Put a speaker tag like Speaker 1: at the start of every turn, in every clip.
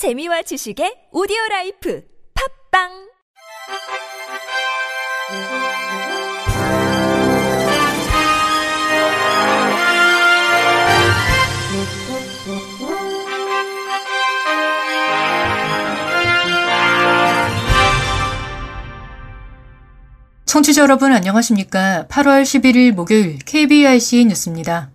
Speaker 1: 재미와 지식의 오디오 라이프 팝빵
Speaker 2: 청취자 여러분 안녕하십니까? 8월 11일 목요일 KBIC 뉴스입니다.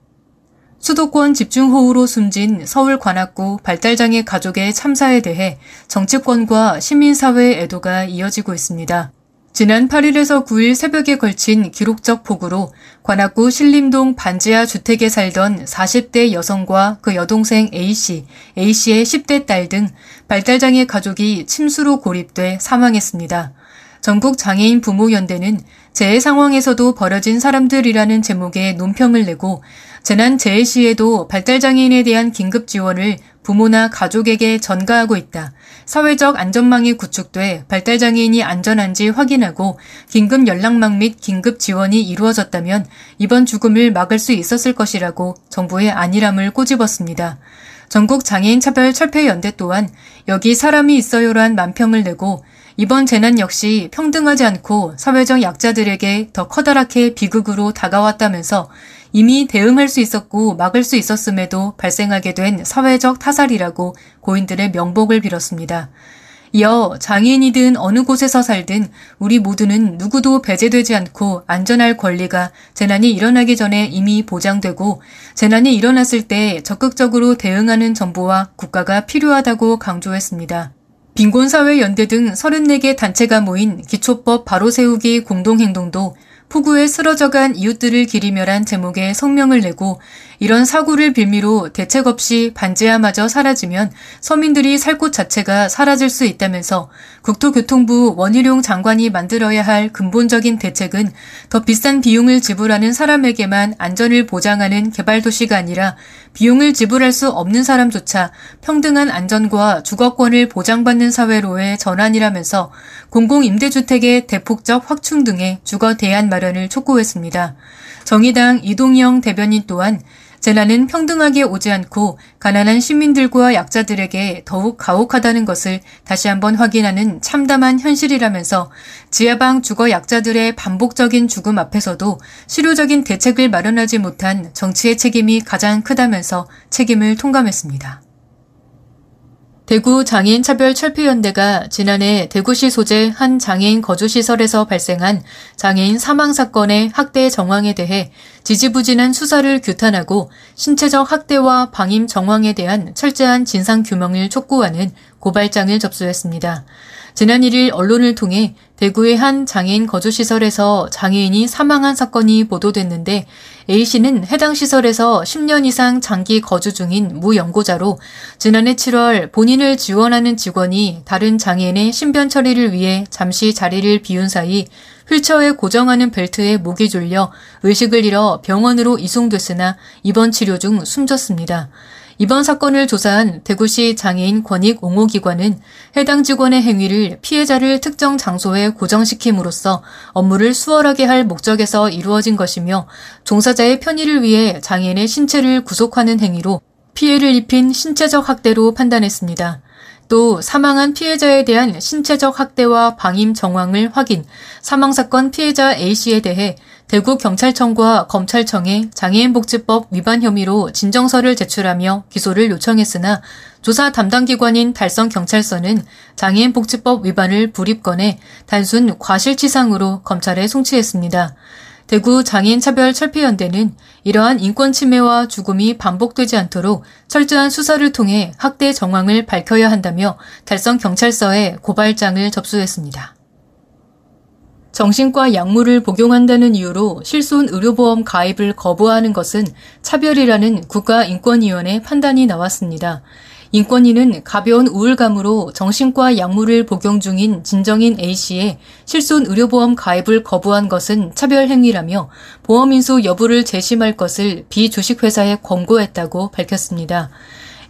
Speaker 2: 수도권 집중호우로 숨진 서울 관악구 발달장애 가족의 참사에 대해 정치권과 시민사회의 애도가 이어지고 있습니다. 지난 8일에서 9일 새벽에 걸친 기록적 폭우로 관악구 신림동 반지하 주택에 살던 40대 여성과 그 여동생 A씨, A씨의 10대 딸 등 발달장애 가족이 침수로 고립돼 사망했습니다. 전국 장애인 부모연대는 재해 상황에서도 벌어진 사람들이라는 제목의 논평을 내고 재난 재해 시에도 발달장애인에 대한 긴급 지원을 부모나 가족에게 전가하고 있다. 사회적 안전망이 구축돼 발달장애인이 안전한지 확인하고 긴급 연락망 및 긴급 지원이 이루어졌다면 이번 죽음을 막을 수 있었을 것이라고 정부의 안일함을 꼬집었습니다. 전국 장애인 차별 철폐 연대 또한 여기 사람이 있어요란 만평을 내고 이번 재난 역시 평등하지 않고 사회적 약자들에게 더 커다랗게 비극으로 다가왔다면서 이미 대응할 수 있었고 막을 수 있었음에도 발생하게 된 사회적 타살이라고 고인들의 명복을 빌었습니다. 이어 장애인이든 어느 곳에서 살든 우리 모두는 누구도 배제되지 않고 안전할 권리가 재난이 일어나기 전에 이미 보장되고 재난이 일어났을 때 적극적으로 대응하는 정부와 국가가 필요하다고 강조했습니다. 빈곤사회연대 등 34개 단체가 모인 기초법 바로 세우기 공동행동도 폭우에 쓰러져간 이웃들을 기리며란 제목의 성명을 내고 이런 사고를 빌미로 대책 없이 반지하마저 사라지면 서민들이 살 곳 자체가 사라질 수 있다면서 국토교통부 원희룡 장관이 만들어야 할 근본적인 대책은 더 비싼 비용을 지불하는 사람에게만 안전을 보장하는 개발도시가 아니라 비용을 지불할 수 없는 사람조차 평등한 안전과 주거권을 보장받는 사회로의 전환이라면서 공공임대주택의 대폭적 확충 등의 주거 대안 마련을 촉구했습니다. 정의당 이동영 대변인 또한 재난은 평등하게 오지 않고 가난한 시민들과 약자들에게 더욱 가혹하다는 것을 다시 한번 확인하는 참담한 현실이라면서 지하방 주거 약자들의 반복적인 죽음 앞에서도 실효적인 대책을 마련하지 못한 정치의 책임이 가장 크다면서 책임을 통감했습니다. 대구 장애인 차별 철폐 연대가 지난해 대구시 소재 한 장애인 거주 시설에서 발생한 장애인 사망 사건의 학대 정황에 대해 지지부진한 수사를 규탄하고 신체적 학대와 방임 정황에 대한 철저한 진상 규명을 촉구하는 고발장을 접수했습니다. 지난 1일 언론을 통해 대구의 한 장애인 거주시설에서 장애인이 사망한 사건이 보도됐는데 A씨는 해당 시설에서 10년 이상 장기 거주 중인 무연고자로 지난해 7월 본인을 지원하는 직원이 다른 장애인의 신변 처리를 위해 잠시 자리를 비운 사이 휠체어에 고정하는 벨트에 목이 졸려 의식을 잃어 병원으로 이송됐으나 입원 치료 중 숨졌습니다. 이번 사건을 조사한 대구시 장애인 권익 옹호 기관은 해당 직원의 행위를 피해자를 특정 장소에 고정시킴으로써 업무를 수월하게 할 목적에서 이루어진 것이며 종사자의 편의를 위해 장애인의 신체를 구속하는 행위로 피해를 입힌 신체적 학대로 판단했습니다. 또 사망한 피해자에 대한 신체적 학대와 방임 정황을 확인, 사망사건 피해자 A씨에 대해 대구경찰청과 검찰청에 장애인복지법 위반 혐의로 진정서를 제출하며 기소를 요청했으나 조사 담당 기관인 달성경찰서는 장애인복지법 위반을 불입건해 단순 과실치상으로 검찰에 송치했습니다. 대구 장애인차별철폐연대는 이러한 인권 침해와 죽음이 반복되지 않도록 철저한 수사를 통해 학대 정황을 밝혀야 한다며 달성경찰서에 고발장을 접수했습니다. 정신과 약물을 복용한다는 이유로 실손 의료보험 가입을 거부하는 것은 차별이라는 국가인권위원회 판단이 나왔습니다. 인권위는 가벼운 우울감으로 정신과 약물을 복용 중인 진정인 A씨의 실손 의료보험 가입을 거부한 것은 차별 행위라며 보험 인수 여부를 재심할 것을 비주식회사에 권고했다고 밝혔습니다.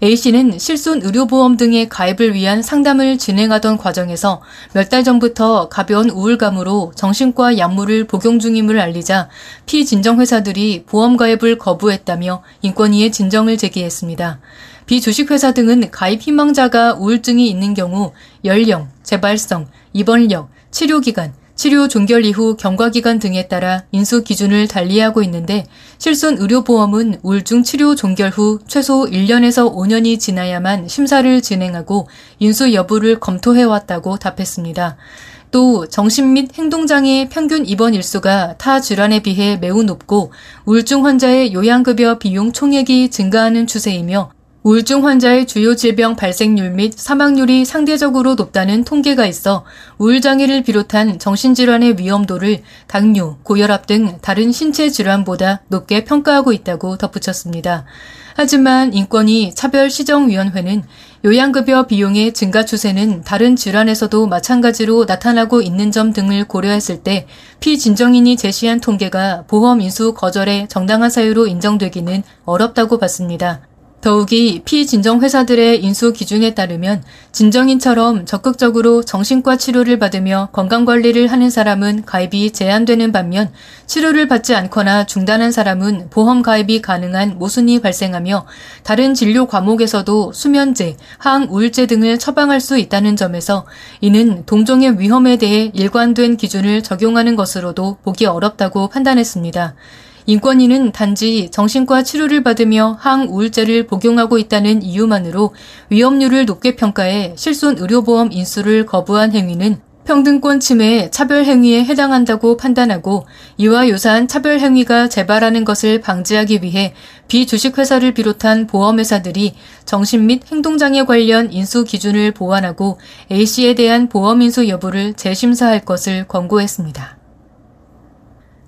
Speaker 2: A씨는 실손 의료보험 등의 가입을 위한 상담을 진행하던 과정에서 몇 달 전부터 가벼운 우울감으로 정신과 약물을 복용 중임을 알리자 피진정회사들이 보험 가입을 거부했다며 인권위에 진정을 제기했습니다. 비주식회사 등은 가입 희망자가 우울증이 있는 경우 연령, 재발성, 입원력, 치료기간, 치료 종결 이후 경과기간 등에 따라 인수 기준을 달리하고 있는데 실손 의료보험은 우울증 치료 종결 후 최소 1년에서 5년이 지나야만 심사를 진행하고 인수 여부를 검토해왔다고 답했습니다. 또 정신 및 행동장애 평균 입원 일수가 타 질환에 비해 매우 높고 우울증 환자의 요양급여 비용 총액이 증가하는 추세이며 우울증 환자의 주요 질병 발생률 및 사망률이 상대적으로 높다는 통계가 있어 우울장애를 비롯한 정신질환의 위험도를 당뇨, 고혈압 등 다른 신체 질환보다 높게 평가하고 있다고 덧붙였습니다. 하지만 인권위 차별시정위원회는 요양급여 비용의 증가 추세는 다른 질환에서도 마찬가지로 나타나고 있는 점 등을 고려했을 때 피진정인이 제시한 통계가 보험 인수 거절의 정당한 사유로 인정되기는 어렵다고 봤습니다. 더욱이 피진정 회사들의 인수 기준에 따르면 진정인처럼 적극적으로 정신과 치료를 받으며 건강관리를 하는 사람은 가입이 제한되는 반면 치료를 받지 않거나 중단한 사람은 보험 가입이 가능한 모순이 발생하며 다른 진료 과목에서도 수면제, 항우울제 등을 처방할 수 있다는 점에서 이는 동종의 위험에 대해 일관된 기준을 적용하는 것으로도 보기 어렵다고 판단했습니다. 인권위는 단지 정신과 치료를 받으며 항우울제를 복용하고 있다는 이유만으로 위험률을 높게 평가해 실손 의료보험 인수를 거부한 행위는 평등권 침해 차별 행위에 해당한다고 판단하고 이와 유사한 차별 행위가 재발하는 것을 방지하기 위해 비주식회사를 비롯한 보험회사들이 정신 및 행동장애 관련 인수 기준을 보완하고 A씨에 대한 보험 인수 여부를 재심사할 것을 권고했습니다.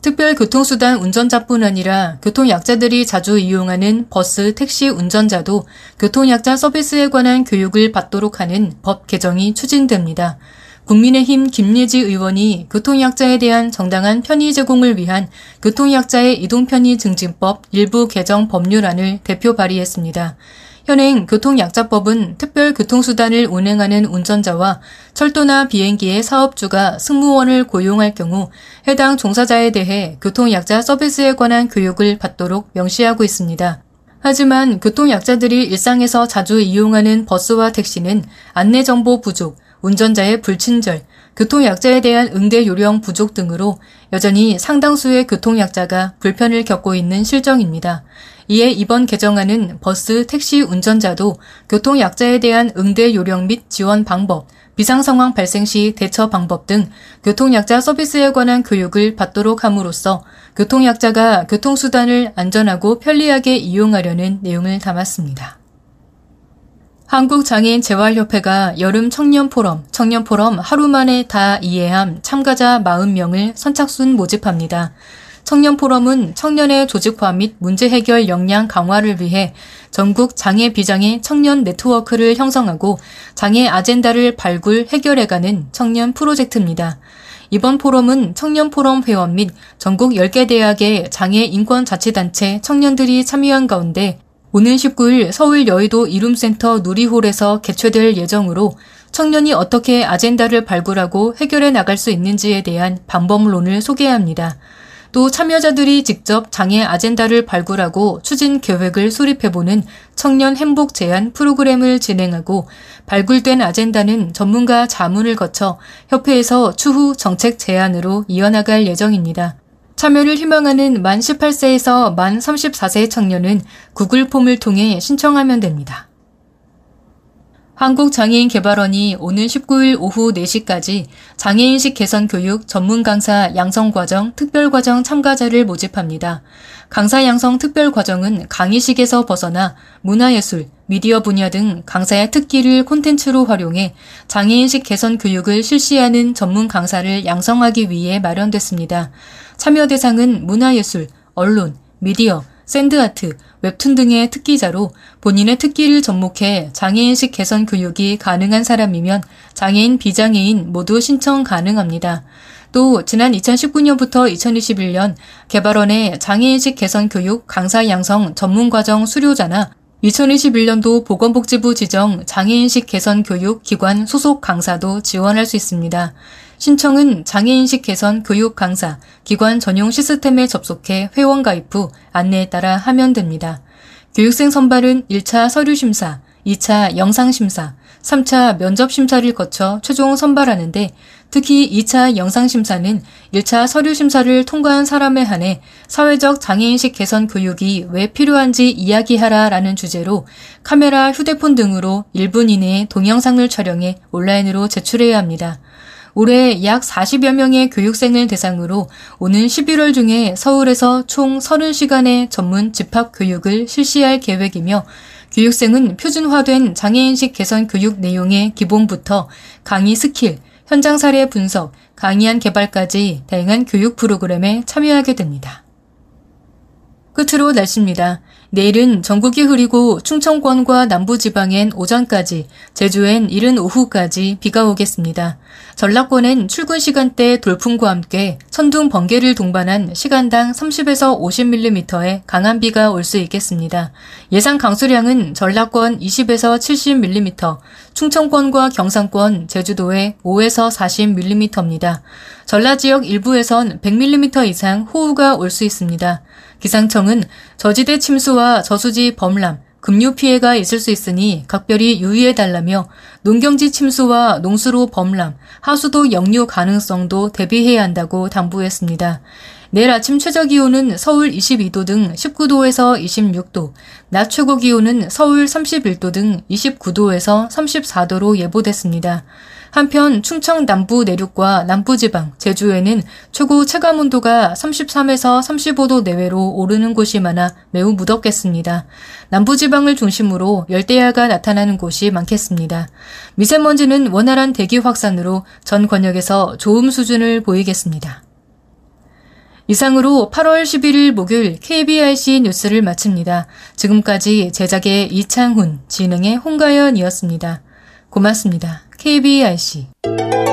Speaker 2: 특별 교통수단 운전자뿐 아니라 교통약자들이 자주 이용하는 버스, 택시 운전자도 교통약자 서비스에 관한 교육을 받도록 하는 법 개정이 추진됩니다. 국민의힘 김예지 의원이 교통약자에 대한 정당한 편의 제공을 위한 교통약자의 이동편의 증진법 일부 개정 법률안을 대표 발의했습니다. 현행 교통약자법은 특별 교통수단을 운행하는 운전자와 철도나 비행기의 사업주가 승무원을 고용할 경우 해당 종사자에 대해 교통약자 서비스에 관한 교육을 받도록 명시하고 있습니다. 하지만 교통약자들이 일상에서 자주 이용하는 버스와 택시는 안내정보 부족, 운전자의 불친절, 교통약자에 대한 응대 요령 부족 등으로 여전히 상당수의 교통약자가 불편을 겪고 있는 실정입니다. 이에 이번 개정안은 버스, 택시 운전자도 교통약자에 대한 응대 요령 및 지원 방법, 비상 상황 발생 시 대처 방법 등 교통약자 서비스에 관한 교육을 받도록 함으로써 교통약자가 교통수단을 안전하고 편리하게 이용하려는 내용을 담았습니다. 한국장애인 재활협회가 여름 청년포럼, 청년포럼 하루 만에 다 이해함 참가자 40명을 선착순 모집합니다. 청년 포럼은 청년의 조직화 및 문제 해결 역량 강화를 위해 전국 장애 비장애 청년 네트워크를 형성하고 장애 아젠다를 발굴 해결해가는 청년 프로젝트입니다. 이번 포럼은 청년 포럼 회원 및 전국 10개 대학의 장애 인권 자치단체 청년들이 참여한 가운데 오는 19일 서울 여의도 이룸센터 누리홀에서 개최될 예정으로 청년이 어떻게 아젠다를 발굴하고 해결해 나갈 수 있는지에 대한 방법론을 소개합니다. 또 참여자들이 직접 장애 아젠다를 발굴하고 추진 계획을 수립해보는 청년 행복 제안 프로그램을 진행하고 발굴된 아젠다는 전문가 자문을 거쳐 협회에서 추후 정책 제안으로 이어나갈 예정입니다. 참여를 희망하는 만 18세에서 만 34세 청년은 구글 폼을 통해 신청하면 됩니다. 한국장애인개발원이 오는 19일 오후 4시까지 장애인식 개선 교육 전문 강사 양성과정 특별과정 참가자를 모집합니다. 강사 양성 특별과정은 강의식에서 벗어나 문화예술, 미디어 분야 등 강사의 특기를 콘텐츠로 활용해 장애인식 개선 교육을 실시하는 전문 강사를 양성하기 위해 마련됐습니다. 참여 대상은 문화예술, 언론, 미디어, 샌드아트, 웹툰 등의 특기자로 본인의 특기를 접목해 장애인식 개선 교육이 가능한 사람이면 장애인, 비장애인 모두 신청 가능합니다. 또 지난 2019년부터 2021년 개발원의 장애인식 개선 교육 강사 양성 전문과정 수료자나 2021년도 보건복지부 지정 장애인식 개선 교육 기관 소속 강사도 지원할 수 있습니다. 신청은 장애인식 개선 교육 강사, 기관 전용 시스템에 접속해 회원 가입 후 안내에 따라 하면 됩니다. 교육생 선발은 1차 서류 심사, 2차 영상 심사, 3차 면접 심사를 거쳐 최종 선발하는데 특히 2차 영상 심사는 1차 서류 심사를 통과한 사람에 한해 사회적 장애인식 개선 교육이 왜 필요한지 이야기하라 라는 주제로 카메라, 휴대폰 등으로 1분 이내에 동영상을 촬영해 온라인으로 제출해야 합니다. 올해 약 40여 명의 교육생을 대상으로 오는 11월 중에 서울에서 총 30시간의 전문 집합 교육을 실시할 계획이며 교육생은 표준화된 장애인식 개선 교육 내용의 기본부터 강의 스킬, 현장 사례 분석, 강의안 개발까지 다양한 교육 프로그램에 참여하게 됩니다. 끝으로 날씨입니다. 내일은 전국이 흐리고 충청권과 남부지방엔 오전까지, 제주엔 이른 오후까지 비가 오겠습니다. 전라권엔 출근 시간대 돌풍과 함께 천둥 번개를 동반한 시간당 30에서 50mm의 강한 비가 올 수 있겠습니다. 예상 강수량은 전라권 20에서 70mm, 충청권과 경상권, 제주도에 5에서 40mm입니다. 전라 지역 일부에선 100mm 이상 호우가 올 수 있습니다. 기상청은 저지대 침수와 저수지 범람, 급류 피해가 있을 수 있으니 각별히 유의해달라며 농경지 침수와 농수로 범람, 하수도 역류 가능성도 대비해야 한다고 당부했습니다. 내일 아침 최저 기온은 서울 22도 등 19도에서 26도, 낮 최고 기온은 서울 31도 등 29도에서 34도로 예보됐습니다. 한편 충청 남부 내륙과 남부지방, 제주에는 최고 체감 온도가 33에서 35도 내외로 오르는 곳이 많아 매우 무덥겠습니다. 남부지방을 중심으로 열대야가 나타나는 곳이 많겠습니다. 미세먼지는 원활한 대기 확산으로 전 권역에서 좋음 수준을 보이겠습니다. 이상으로 8월 11일 목요일 KBRC 뉴스를 마칩니다. 지금까지 제작의 이창훈, 진행의 홍가연이었습니다. 고맙습니다. KBRC